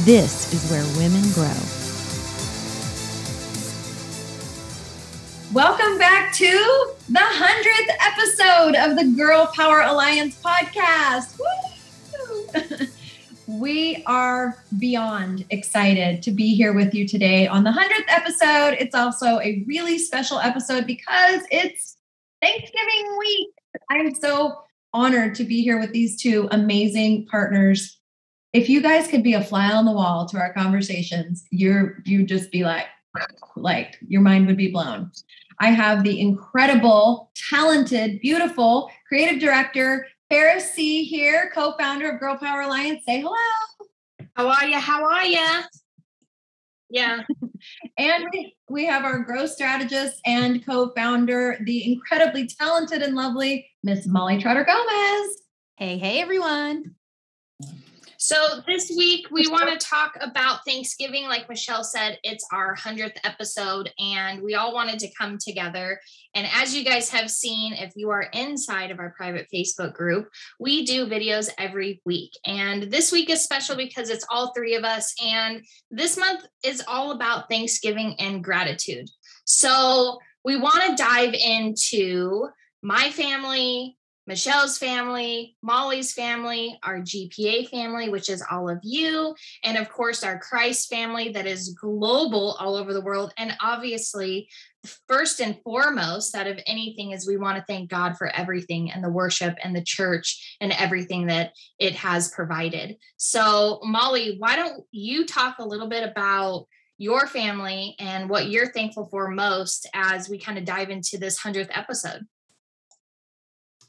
This is where women grow. Welcome back to the 100th episode of the Girl Power Alliance podcast. we are beyond excited to be here with you today on the 100th episode. It's also a really special episode because it's Thanksgiving week. I'm so honored to be here with these two amazing partners if you guys could be a fly on the wall to our conversations, you're you'd just be like, like your mind would be blown. I have the incredible, talented, beautiful creative director, Ferris C here, co-founder of Girl Power Alliance. Say hello. How are you? How are you? Yeah. and we, we have our growth strategist and co-founder, the incredibly talented and lovely Miss Molly Trotter Gomez. Hey, hey everyone. So, this week we want to talk about Thanksgiving. Like Michelle said, it's our 100th episode, and we all wanted to come together. And as you guys have seen, if you are inside of our private Facebook group, we do videos every week. And this week is special because it's all three of us. And this month is all about Thanksgiving and gratitude. So, we want to dive into my family, Michelle's family, Molly's family, our GPA family, which is all of you, and of course, our Christ family that is global all over the world. And obviously, first and foremost, out of anything, is we want to thank God for everything and the worship and the church and everything that it has provided. So, Molly, why don't you talk a little bit about? Your family and what you're thankful for most as we kind of dive into this 100th episode.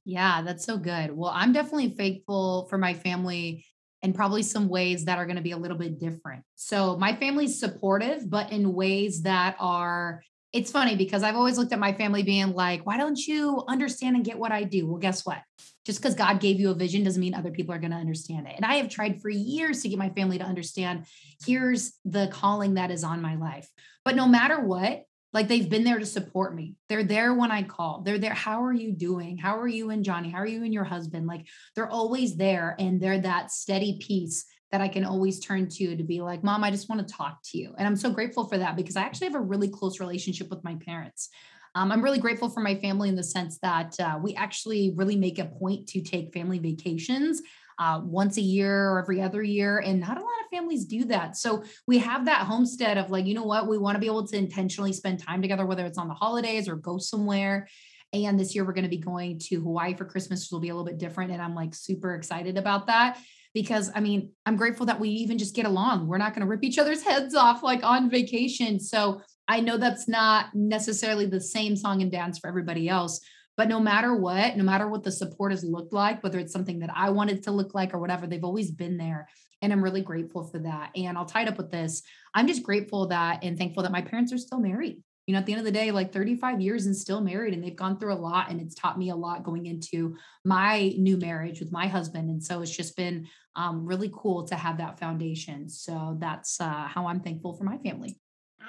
Yeah, that's so good. Well, I'm definitely faithful for my family in probably some ways that are going to be a little bit different. So, my family's supportive, but in ways that are it's funny because I've always looked at my family being like, why don't you understand and get what I do? Well, guess what? Just because God gave you a vision doesn't mean other people are going to understand it. And I have tried for years to get my family to understand here's the calling that is on my life. But no matter what, like they've been there to support me. They're there when I call. They're there. How are you doing? How are you and Johnny? How are you and your husband? Like they're always there and they're that steady piece that I can always turn to to be like, Mom, I just want to talk to you. And I'm so grateful for that because I actually have a really close relationship with my parents. Um, I'm really grateful for my family in the sense that uh, we actually really make a point to take family vacations uh, once a year or every other year. And not a lot of families do that. So we have that homestead of like, you know what, we want to be able to intentionally spend time together, whether it's on the holidays or go somewhere. And this year we're going to be going to Hawaii for Christmas, which will be a little bit different. And I'm like super excited about that because I mean, I'm grateful that we even just get along. We're not going to rip each other's heads off like on vacation. So I know that's not necessarily the same song and dance for everybody else, but no matter what, no matter what the support has looked like, whether it's something that I wanted to look like or whatever, they've always been there. And I'm really grateful for that. And I'll tie it up with this. I'm just grateful that and thankful that my parents are still married. You know, at the end of the day, like 35 years and still married, and they've gone through a lot. And it's taught me a lot going into my new marriage with my husband. And so it's just been um, really cool to have that foundation. So that's uh, how I'm thankful for my family.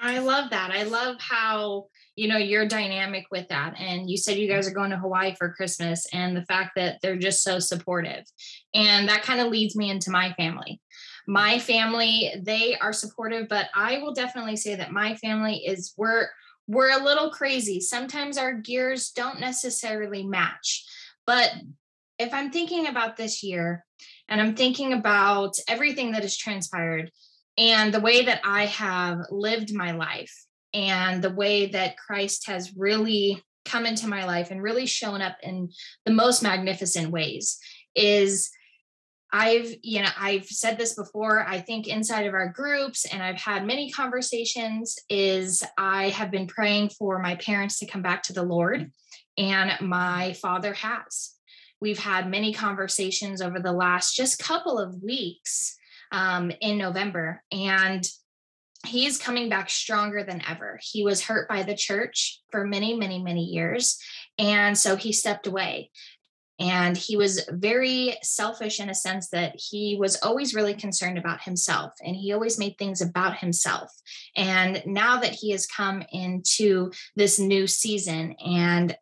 I love that. I love how, you know, you're dynamic with that. And you said you guys are going to Hawaii for Christmas and the fact that they're just so supportive. And that kind of leads me into my family. My family, they are supportive, but I will definitely say that my family is we're we're a little crazy. Sometimes our gears don't necessarily match. But if I'm thinking about this year and I'm thinking about everything that has transpired, and the way that I have lived my life and the way that Christ has really come into my life and really shown up in the most magnificent ways is I've, you know, I've said this before, I think inside of our groups, and I've had many conversations, is I have been praying for my parents to come back to the Lord, and my father has. We've had many conversations over the last just couple of weeks um, in November. And he's coming back stronger than ever. He was hurt by the church for many, many, many years. And so he stepped away. And he was very selfish in a sense that he was always really concerned about himself and he always made things about himself. And now that he has come into this new season and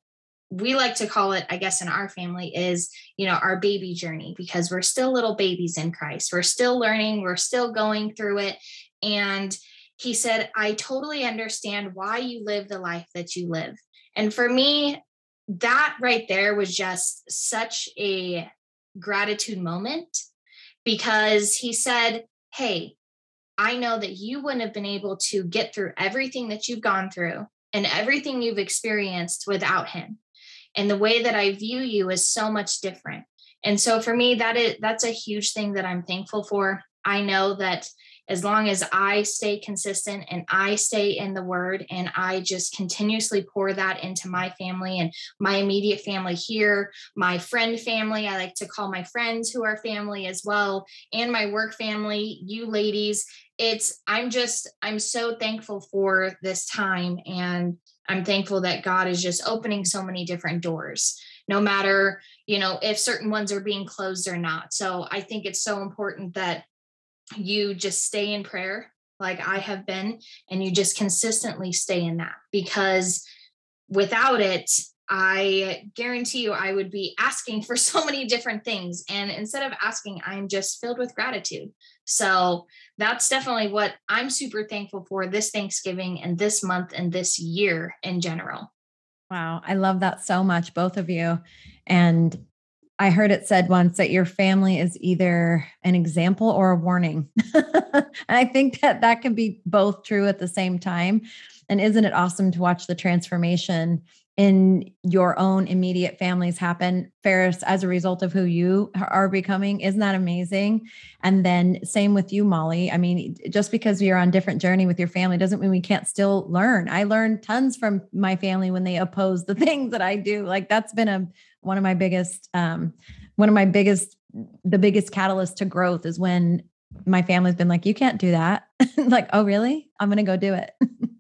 we like to call it, I guess, in our family is, you know, our baby journey because we're still little babies in Christ. We're still learning, we're still going through it. And he said, I totally understand why you live the life that you live. And for me, that right there was just such a gratitude moment because he said, Hey, I know that you wouldn't have been able to get through everything that you've gone through and everything you've experienced without him. And the way that I view you is so much different. And so for me, that is that's a huge thing that I'm thankful for. I know that as long as I stay consistent and I stay in the word and I just continuously pour that into my family and my immediate family here, my friend family, I like to call my friends who are family as well, and my work family, you ladies. It's, I'm just, I'm so thankful for this time. And I'm thankful that God is just opening so many different doors no matter you know if certain ones are being closed or not. So i think it's so important that you just stay in prayer like I have been, and you just consistently stay in that because without it, I guarantee you I would be asking for so many different things. And instead of asking, I'm just filled with gratitude. So that's definitely what I'm super thankful for this Thanksgiving and this month and this year in general. Wow. I love that so much, both of you. And I heard it said once that your family is either an example or a warning. and I think that that can be both true at the same time. And isn't it awesome to watch the transformation in your own immediate families happen, Ferris, as a result of who you are becoming? Isn't that amazing? And then same with you, Molly. I mean, just because you're on different journey with your family doesn't mean we can't still learn. I learned tons from my family when they oppose the things that I do. Like that's been a one of my biggest um, one of my biggest the biggest catalyst to growth is when my family's been like you can't do that like oh really i'm to go do it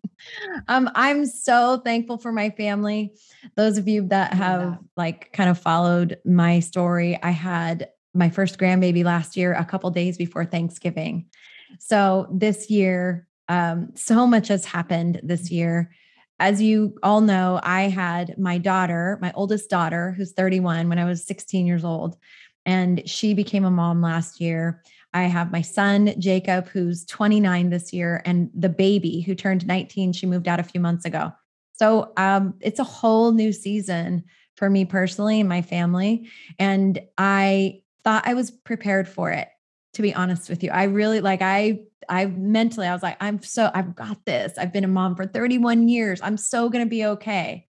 um i'm so thankful for my family. Those of you that have like kind of followed my story i had my first grandbaby last year a couple days before thanksgiving. So this year um so much has happened this year. As you all know, I had my daughter, my oldest daughter, who's 31, when I was 16 years old, and she became a mom last year. I have my son, Jacob, who's 29 this year, and the baby who turned 19. She moved out a few months ago. So um, it's a whole new season for me personally and my family. And I thought I was prepared for it, to be honest with you. I really like, I I mentally, I was like, I'm so, I've got this. I've been a mom for 31 years. I'm so going to be okay.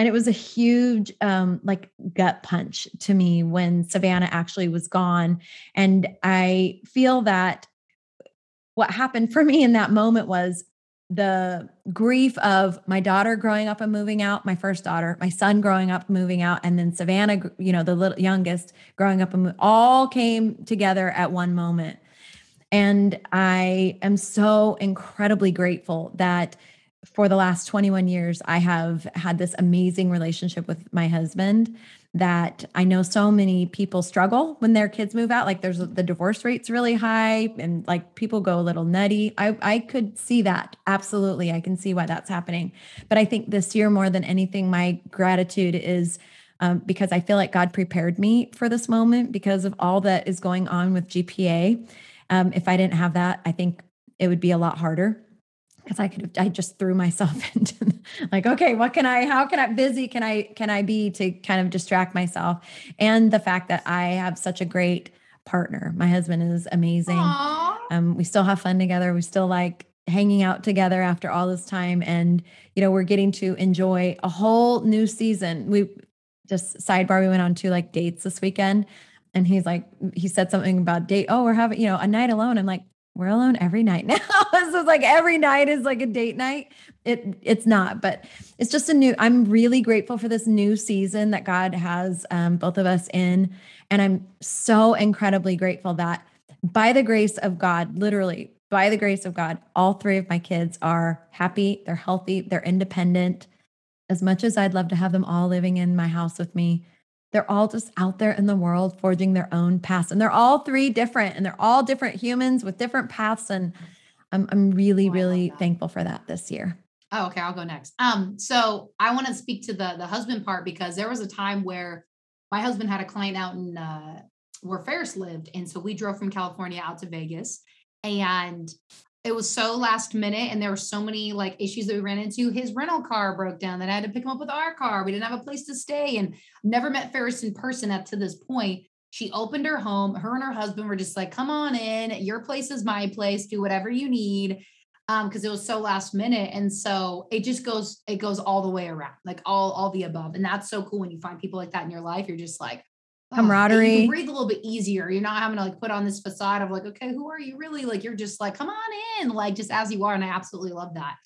And it was a huge, um, like gut punch to me when Savannah actually was gone. And I feel that what happened for me in that moment was the grief of my daughter growing up and moving out, my first daughter, my son growing up, moving out, and then Savannah, you know, the little youngest growing up and all came together at one moment. And I am so incredibly grateful that for the last 21 years, I have had this amazing relationship with my husband that I know so many people struggle when their kids move out. Like there's the divorce rate's really high and like people go a little nutty. I, I could see that. Absolutely. I can see why that's happening. But I think this year, more than anything, my gratitude is um, because I feel like God prepared me for this moment because of all that is going on with GPA. Um, if I didn't have that, I think it would be a lot harder because I could have, I just threw myself into like, okay, what can I, how can I busy can I, can I be to kind of distract myself? And the fact that I have such a great partner. My husband is amazing. Um, we still have fun together. We still like hanging out together after all this time. And, you know, we're getting to enjoy a whole new season. We just sidebar, we went on two like dates this weekend and he's like, he said something about date. Oh, we're having, you know, a night alone. I'm like, we're alone every night now. this is like every night is like a date night. It it's not, but it's just a new. I'm really grateful for this new season that God has um, both of us in, and I'm so incredibly grateful that by the grace of God, literally by the grace of God, all three of my kids are happy, they're healthy, they're independent. As much as I'd love to have them all living in my house with me, they're all just out there in the world forging their own paths. And they're all three different and they're all different humans with different paths. And I'm, I'm really, oh, really thankful for that this year. Oh, okay. I'll go next. Um, so I want to speak to the the husband part because there was a time where my husband had a client out in uh, where Ferris lived, and so we drove from California out to Vegas, and it was so last minute and there were so many like issues that we ran into his rental car broke down that i had to pick him up with our car. We didn't have a place to stay and never met ferris in person up to this point. She opened her home. Her and her husband were just like come on in. Your place is my place. Do whatever you need. Um because it was so last minute. And so it just goes it goes all the way around like all all the above. And that's so cool when you find people like that in your life. You're just like camaraderie. you can breathe a little bit easier. You're not having to like put on this facade of like, okay, who are you really? Like you're just like, come on in, like just as you are. And I absolutely love that.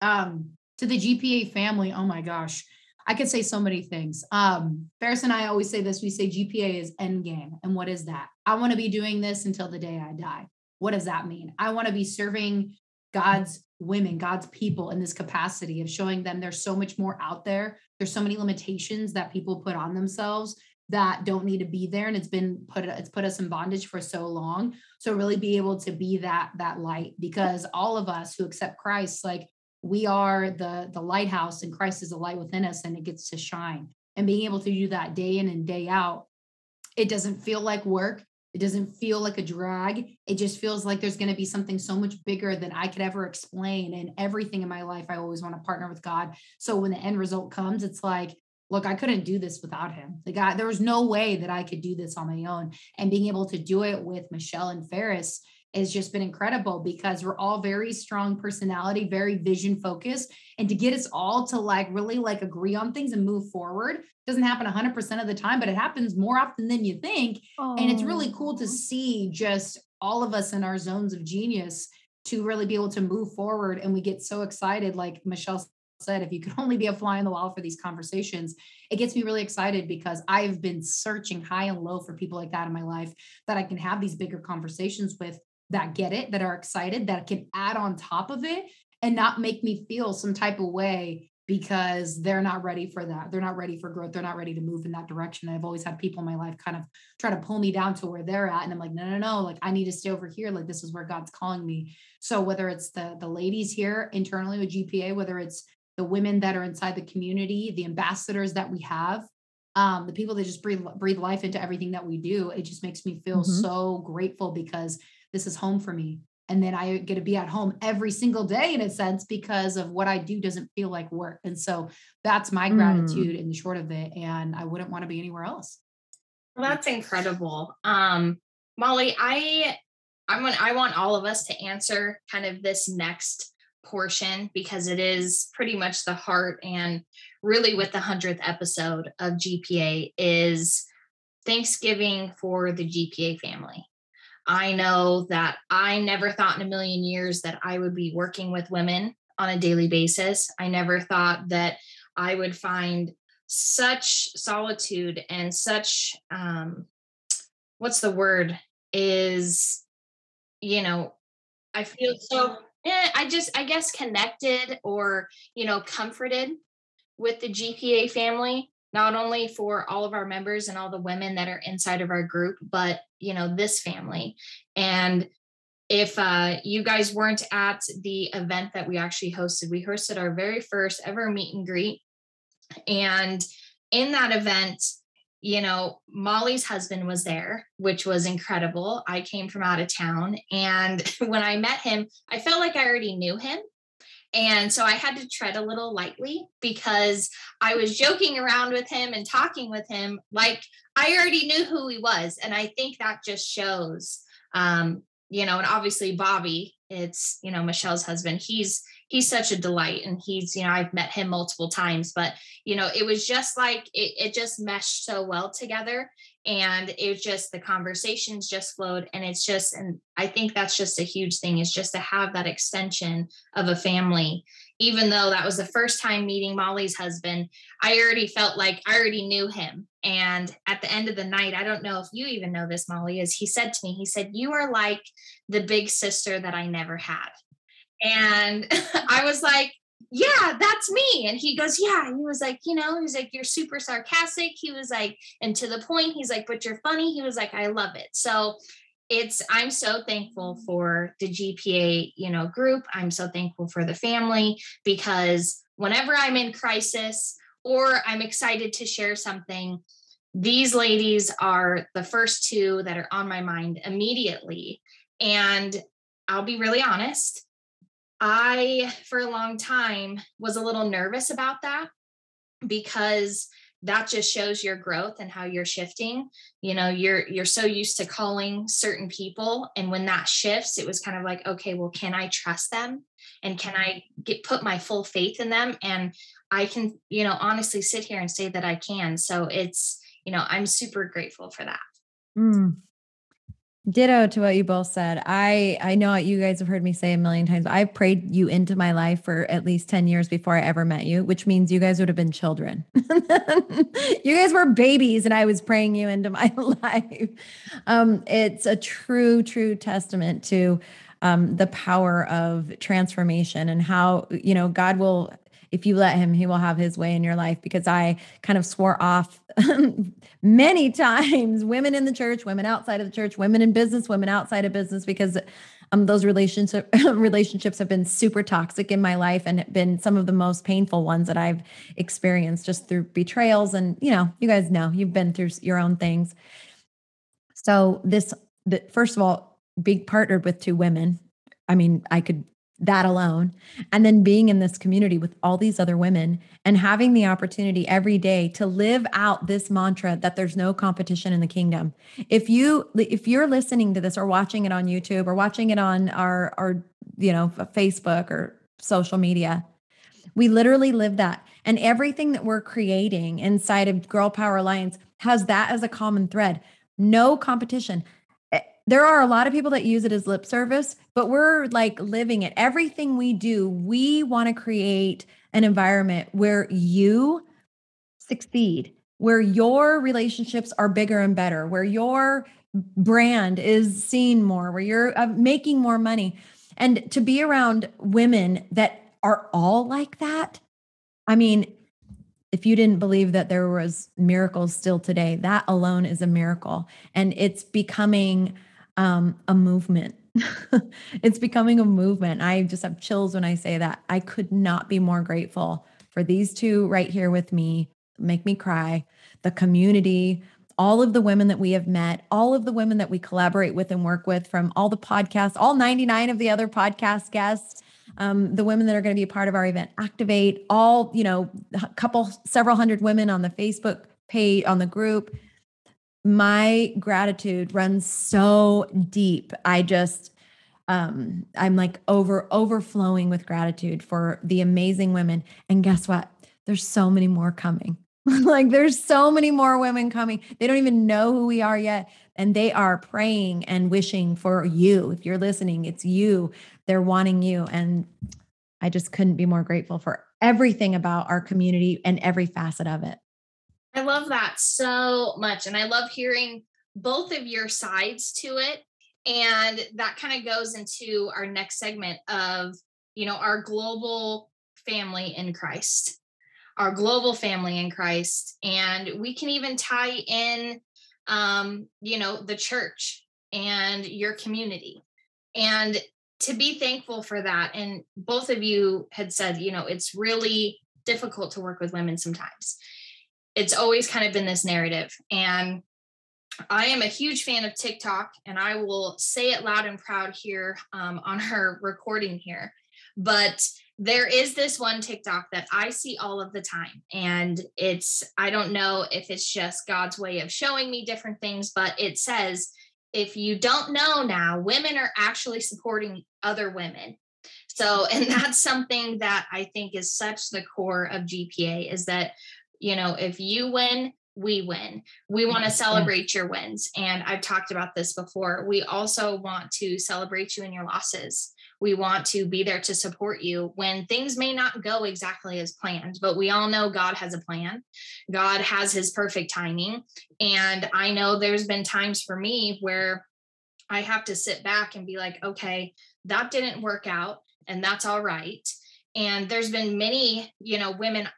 Um, to the GPA family, oh my gosh. I could say so many things. Um, Ferris and I always say this. We say GPA is end game. And what is that? I want to be doing this until the day I die. What does that mean? I want to be serving God's women, God's people in this capacity of showing them there's so much more out there. There's so many limitations that people put on themselves that don't need to be there and it's been put it's put us in bondage for so long. So really be able to be that that light because all of us who accept christ like we are the the lighthouse and christ is the light within us and it gets to shine. And being able to do that day in and day out it doesn't feel like work. It doesn't feel like a drag. It just feels like there's going to be something so much bigger than i could ever explain and everything in my life. I always want to partner with god. So when the end result comes it's like look, I couldn't do this without him. Like I, there was no way that I could do this on my own. And being able to do it with Michelle and Ferris has just been incredible because we're all very strong personality, very vision focused. And to get us all to like really like agree on things and move forward doesn't happen 100% of the time, but it happens more often than you think. Aww. And it's really cool to see just all of us in our zones of genius to really be able to move forward. And we get so excited, like Michelle said, if you could only be a fly on the wall for these conversations, it gets me really excited because I've been searching high and low for people like that in my life that I can have these bigger conversations with that get it, that are excited, that can add on top of it and not make me feel some type of way because they're not ready for that. They're not ready for growth. They're not ready to move in that direction. I've always had people in my life kind of try to pull me down to where they're at. And I'm like, no, no, no, like I need to stay over here. Like this is where God's calling me. So whether it's the the ladies here internally with GPA, whether it's the women that are inside the community, the ambassadors that we have, um, the people that just breathe breathe life into everything that we do. It just makes me feel mm-hmm. so grateful because this is home for me. And then I get to be at home every single day in a sense because of what I do doesn't feel like work. And so that's my mm. gratitude in the short of it. And I wouldn't want to be anywhere else. Well, that's incredible. Um, Molly, I I'm gonna, I want all of us to answer kind of this next portion because it is pretty much the heart and really with the 100th episode of GPA is Thanksgiving for the GPA family. I know that I never thought in a million years that I would be working with women on a daily basis. I never thought that I would find such solitude and such um what's the word is you know I feel so eh, I just, I guess, connected or, you know, comforted with the GPA family, not only for all of our members and all the women that are inside of our group, but, you know, this family. And if uh, you guys weren't at the event that we actually hosted, we hosted our very first ever meet and greet. And in that event, you know, Molly's husband was there, which was incredible. I came from out of town. And when I met him, I felt like I already knew him. And so I had to tread a little lightly because I was joking around with him and talking with him like I already knew who he was. And I think that just shows, um, you know, and obviously Bobby, it's, you know, Michelle's husband, he's he's such a delight and he's you know i've met him multiple times but you know it was just like it, it just meshed so well together and it just the conversations just flowed and it's just and i think that's just a huge thing is just to have that extension of a family even though that was the first time meeting molly's husband i already felt like i already knew him and at the end of the night i don't know if you even know this molly is he said to me he said you are like the big sister that i never had and i was like yeah, that's me. And he goes, yeah. And he was like, you know, he's like, you're super sarcastic. He was like, and to the point, he's like, but you're funny. He was like, I love it. So it's, I'm so thankful for the GPA, you know, group. I'm so thankful for the family because whenever I'm in crisis or I'm excited to share something, these ladies are the first two that are on my mind immediately. And I'll be really honest, I, for a long time, was a little nervous about that because that just shows your growth and how you're shifting. You know you're you're so used to calling certain people and when that shifts it was kind of like okay well can i trust them? And can i get put my full faith in them? And i can you know honestly sit here and say that i can. So it's you know i'm super grateful for that. Mm, Ditto to what you both said. I I know you guys have heard me say a million times. I prayed you into my life for at least 10 years before I ever met you, which means you guys would have been children. you guys were babies and I was praying you into my life. Um, it's a true true testament to um, the power of transformation and how you know God will if you let him, he will have his way in your life. Because I kind of swore off many times women in the church, women outside of the church, women in business, women outside of business, because um, those relationship relationships have been super toxic in my life and been some of the most painful ones that I've experienced just through betrayals. And you know, you guys know you've been through your own things. So this, the, first of all, being partnered with two women. I mean, I could that alone and then being in this community with all these other women and having the opportunity every day to live out this mantra that there's no competition in the kingdom. If you if you're listening to this or watching it on youtube or watching it on our our you know facebook or social media we literally live that. And everything that we're creating inside of girl power alliance has that as a common thread. No competition. Eh, there are a lot of people that use it as lip service, but we're like living it. Everything we do, we want to create an environment where you succeed, where your relationships are bigger and better, where your brand is seen more, where you're uh, making more money. And to be around women that are all like that, I mean, if you didn't believe that there was miracles still today, that alone is a miracle. And it's becoming um, a movement. it's becoming a movement. I just have chills when I say that. I could not be more grateful for these two right here with me, make me cry, the community, all of the women that we have met, all of the women that we collaborate with and work with from all the podcasts, all 99 of the other podcast guests, um, the women that are going to be a part of our event, Activate, all, you know, a couple, several hundred women on the Facebook page, on the group my gratitude runs so deep. I just um I'm like over overflowing with gratitude for the amazing women. And guess what? There's so many more coming. like there's so many more women coming. They don't even know who we are yet and they are praying and wishing for you. If you're listening, it's you. They're wanting you and I just couldn't be more grateful for everything about our community and every facet of it. I love that so much. And I love hearing both of your sides to it. And that kind of goes into our next segment of, you know, our global family in Christ, our global family in Christ. And we can even tie in, um, you know, the church and your community. And to be thankful for that. And both of you had said, you know, it's really difficult to work with women sometimes it's always kind of been this narrative. And I am a huge fan of TikTok, and I will say it loud and proud here um, on her recording here. But there is this one TikTok that I see all of the time. And it's, I don't know if it's just God's way of showing me different things, but it says, if you don't know now, women are actually supporting other women. So, and that's something that I think is such the core of GPA is that you know, if you win, we win. We want to celebrate your wins. And I've talked about this before. We also want to celebrate you in your losses. We want to be there to support you when things may not go exactly as planned, but we all know God has a plan. God has his perfect timing. And I know there's been times for me where I have to sit back and be like, okay, that didn't work out, and that's all right. And there's been many, you know, women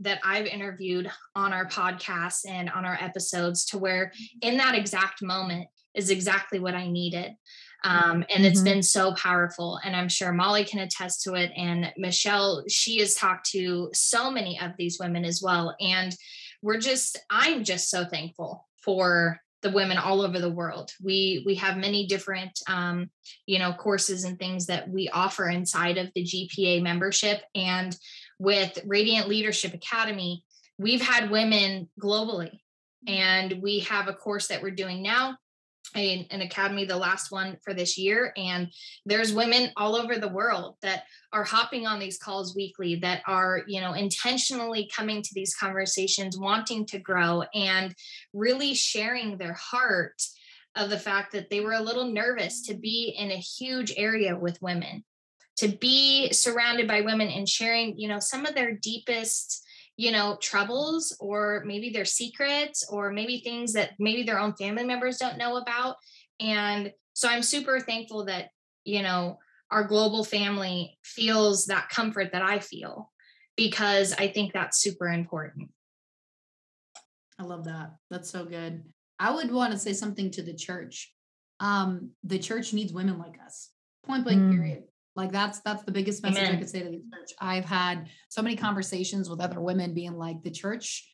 that I've interviewed on our podcast and on our episodes to where in that exact moment is exactly what I needed. Um, and it's mm-hmm. been so powerful. And I'm sure Molly can attest to it. And Michelle, she has talked to so many of these women as well. And we're just, I'm just so thankful for the women all over the world. We we have many different um, you know courses and things that we offer inside of the GPA membership and with Radiant Leadership Academy, we've had women globally. Mm-hmm. And we have a course that we're doing now a, an academy the last one for this year. And there's women all over the world that are hopping on these calls weekly that are you know intentionally coming to these conversations wanting to grow and really sharing their heart of the fact that they were a little nervous to be in a huge area with women to be surrounded by women and sharing you know some of their deepest you know troubles or maybe their secrets or maybe things that maybe their own family members don't know about. And so i'm super thankful that you know our global family feels that comfort that i feel because i think that's super important. I love that. That's so good. I would want to say something to the church. Um the church needs women like us point blank mm. period like that's that's the biggest message Amen. I could say to the church. I've had so many conversations with other women being like the church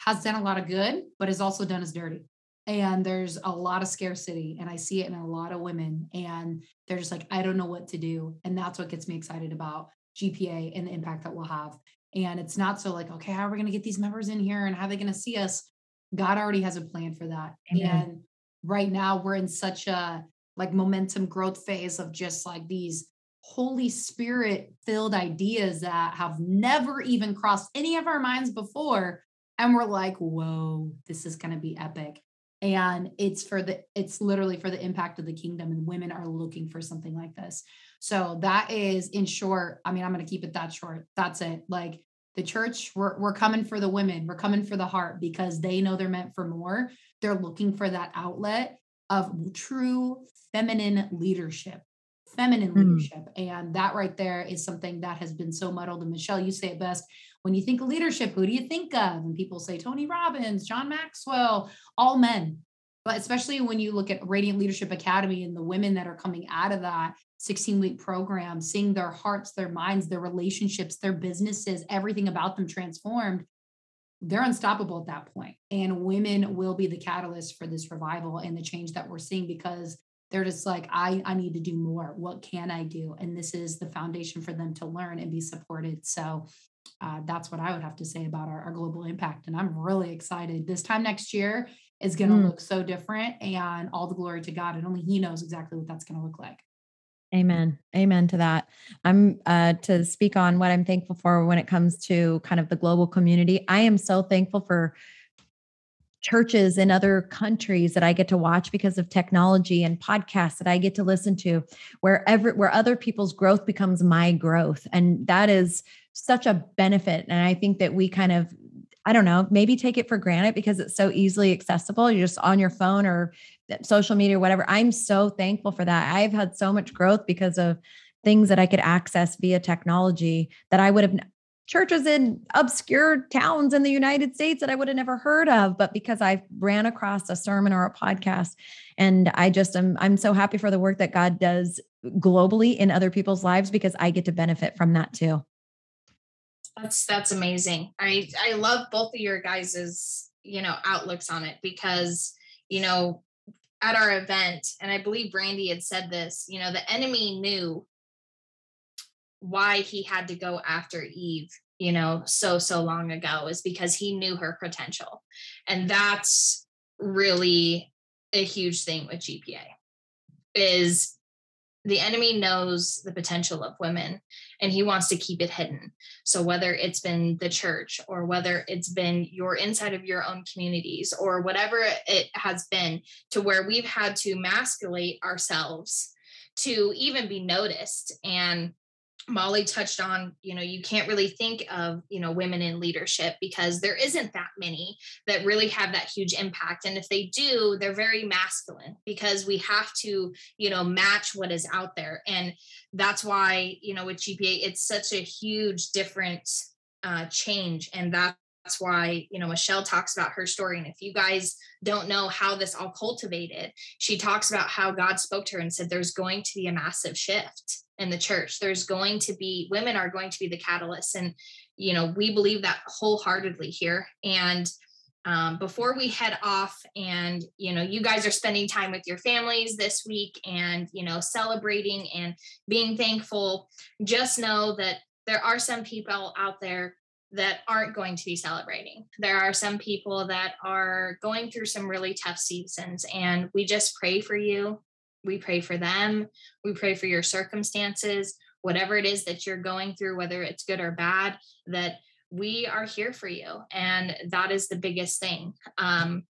has done a lot of good, but has also done us dirty. And there's a lot of scarcity, and I see it in a lot of women. And they're just like, I don't know what to do. And that's what gets me excited about GPA and the impact that we'll have. And it's not so like, okay, how are we going to get these members in here and how are they going to see us? God already has a plan for that. Amen. And right now we're in such a like momentum growth phase of just like these Holy Spirit filled ideas that have never even crossed any of our minds before. And we're like, whoa, this is going to be epic. And it's for the, it's literally for the impact of the kingdom. And women are looking for something like this. So that is in short, I mean, I'm going to keep it that short. That's it. Like the church, we're, we're coming for the women, we're coming for the heart because they know they're meant for more. They're looking for that outlet of true feminine leadership feminine mm leadership. And that right there is something that has been so muddled. And Michelle, you say it best. When you think of leadership, who do you think of? And people say Tony Robbins, John Maxwell, all men. But especially when you look at Radiant Leadership Academy and the women that are coming out of that 16 week program, seeing their hearts, their minds, their relationships, their businesses, everything about them transformed, they're unstoppable at that point. And women will be the catalyst for this revival and the change that we're seeing because they're just like i i need to do more what can i do and this is the foundation for them to learn and be supported so uh, that's what i would have to say about our, our, global impact and i'm really excited this time next year is going to mm. look so different and all the glory to god and only he knows exactly what that's going to look like Amen. Amen to that. I'm uh, to speak on what I'm thankful for when it comes to kind of the global community. I am so thankful for churches in other countries that I get to watch because of technology and podcasts that I get to listen to wherever where other people's growth becomes my growth and that is such a benefit and I think that we kind of I don't know, maybe take it for granted because it's so easily accessible. You're just on your phone or social media or whatever. I'm so thankful for that. I've had so much growth because of things that I could access via technology that I would have churches in obscure towns in the United States that I would have never heard of, but because I ran across a sermon or a podcast. And I just am I'm so happy for the work that God does globally in other people's lives because I get to benefit from that too. That's that's amazing. I I love both of your guys's, you know, outlooks on it because, you know, at our event, and I believe Brandy had said this, you know, the enemy knew why he had to go after Eve, you know, so, so long ago is because he knew her potential. And that's really a huge thing with GPA is the enemy knows the potential of women and he wants to keep it hidden. So, whether it's been the church or whether it's been your inside of your own communities or whatever it has been, to where we've had to masculate ourselves to even be noticed. And Molly touched on, you know, you can't really think of, you know, women in leadership because there isn't that many that really have that huge impact. And if they do, they're very masculine because we have to, you know, match what is out there. And that's why, you know, with GPA, it's such a huge different uh, change. And that's why you know michelle talks about her story and if you guys don't know how this all cultivated she talks about how god spoke to her and said there's going to be a massive shift in the church. There's going to be women are going to be the catalyst and you know we believe that wholeheartedly here. And um, before we head off and you know you guys are spending time with your families this week and you know celebrating and being thankful just know that there are some people out there that aren't going to be celebrating. There are some people that are going through some really tough seasons and we just pray for you we pray for them. We pray for your circumstances, whatever it is that you're going through, whether it's good or bad, that we are here for you. And that is the biggest thing. Um,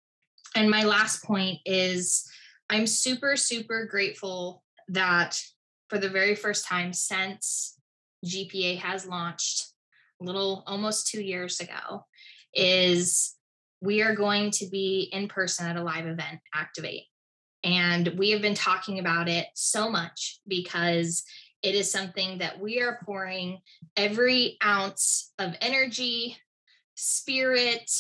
and my last point is I'm super, super grateful that for the very first time since GPA has launched a little almost two years ago, is we are going to be in person at a live event, Activate. And we have been talking about it so much because it is something that we are pouring every ounce of energy, spirit,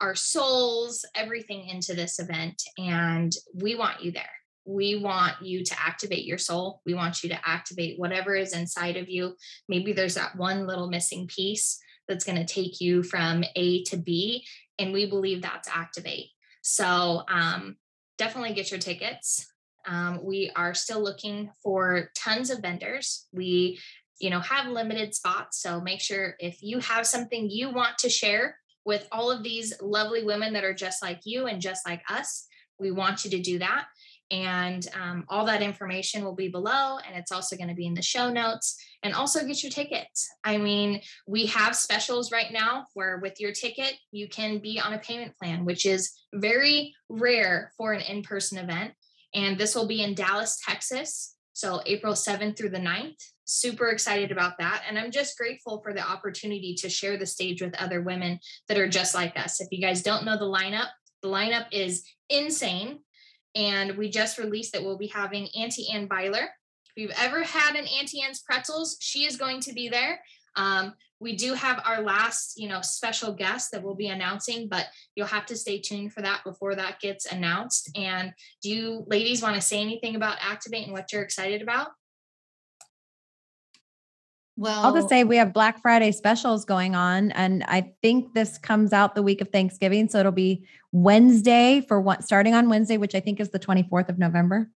our souls, everything into this event. And we want you there. We want you to activate your soul. We want you to activate whatever is inside of you. Maybe there's that one little missing piece that's going to take you from A to B. And we believe that's activate. So um, definitely get your tickets. Um, we are still looking for tons of vendors. We, you know, have limited spots. So make sure if you have something you want to share with all of these lovely women that are just like you and just like us, we want you to do that. And um, all that information will be below, and it's also going to be in the show notes. And also get your tickets. I mean, we have specials right now where with your ticket, you can be on a payment plan, which is very rare for an in person event. And this will be in Dallas, Texas. So April 7th through the 9th. Super excited about that. And I'm just grateful for the opportunity to share the stage with other women that are just like us. If you guys don't know the lineup, the lineup is insane. And we just released that we'll be having Auntie Anne Beiler. If you've ever had an Auntie Anne's pretzels, she is going to be there. Um, we do have our last, you know, special guest that we'll be announcing, but you'll have to stay tuned for that before that gets announced. And do you ladies want to say anything about Activate and what you're excited about? Well, I'll just say we have Black Friday specials going on, and I think this comes out the week of Thanksgiving, so it'll be Wednesday for what starting on Wednesday, which I think is the 24th of November,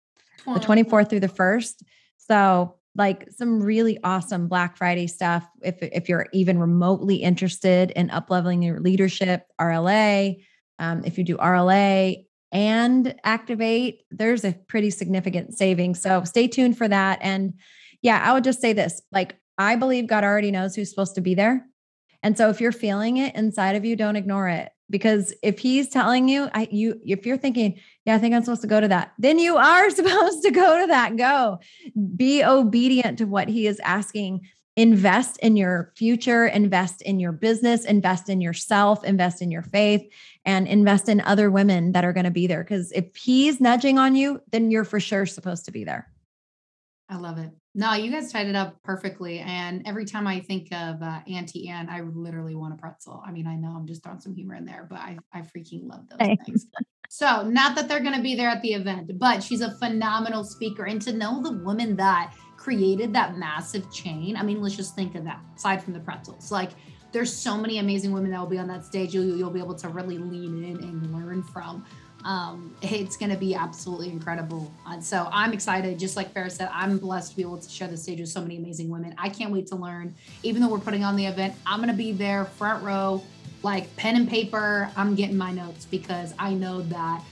the 24th through the 1st. So, like some really awesome Black Friday stuff. If if you're even remotely interested in upleveling your leadership, RLA, um, if you do RLA and activate, there's a pretty significant saving. So stay tuned for that. And yeah, I would just say this like I believe God already knows who's supposed to be there. And so if you're feeling it inside of you, don't ignore it. Because if he's telling you, I you if you're thinking, yeah, I think I'm supposed to go to that, then you are supposed to go to that. Go. Be obedient to what he is asking. Invest in your future, invest in your business, invest in yourself, invest in your faith, and invest in other women that are going to be there. Because if he's nudging on you, then you're for sure supposed to be there. I love it. No, you guys tied it up perfectly. And every time I think of uh, Auntie Anne, I literally want a pretzel. I mean, I know I'm just throwing some humor in there, but I, I freaking love those Thanks. things. So, not that they're going to be there at the event, but she's a phenomenal speaker. And to know the woman that created that massive chain, I mean, let's just think of that aside from the pretzels. Like, there's so many amazing women that will be on that stage. You'll, you'll be able to really lean in and learn from um, it's going to be absolutely incredible. Uh, so I'm excited. Just like Farah said, I'm blessed to be able to share the stage with so many amazing women. I can't wait to learn. Even though we're putting on the event, I'm going to be there front row, like pen and paper. I'm getting my notes because I know that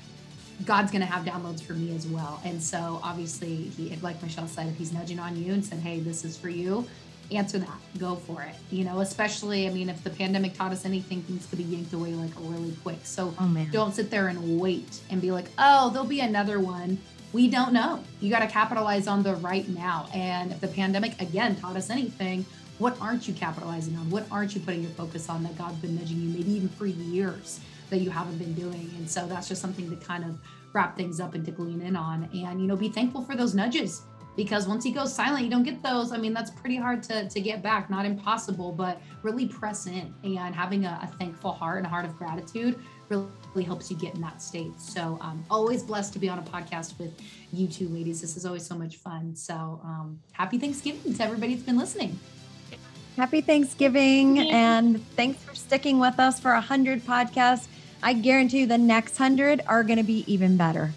God's going to have downloads for me as well. And so obviously, he, like Michelle said, if he's nudging on you and said, hey, this is for you, answer that, go for it. You know, especially, I mean, if the pandemic taught us anything, things could be yanked away like really quick. So oh, don't sit there and wait and be like, oh, there'll be another one. We don't know. You got to capitalize on the right now. And if the pandemic, again, taught us anything, what aren't you capitalizing on? What aren't you putting your focus on that God's been nudging you, maybe even for years? that you haven't been doing. And so that's just something to kind of wrap things up and to glean in on. And, you know, be thankful for those nudges because once he goes silent, you don't get those. I mean, that's pretty hard to, to get back, not impossible, but really press in and having a, a thankful heart and a heart of gratitude really, really helps you get in that state. So um, always blessed to be on a podcast with you two ladies. This is always so much fun. So um, happy Thanksgiving to everybody that's been listening. Happy Thanksgiving. And thanks for sticking with us for a hundred podcasts. I guarantee you the next hundred are going to be even better,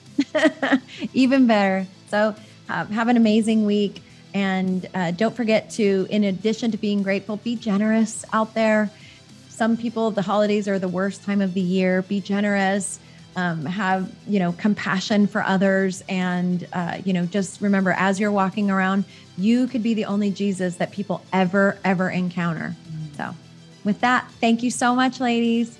even better. So uh, have an amazing week. And uh, don't forget to, in addition to being grateful, be generous out there. Some people, the holidays are the worst time of the year. Be generous. Um, have you know compassion for others and uh, you know just remember as you're walking around you could be the only jesus that people ever ever encounter so with that thank you so much ladies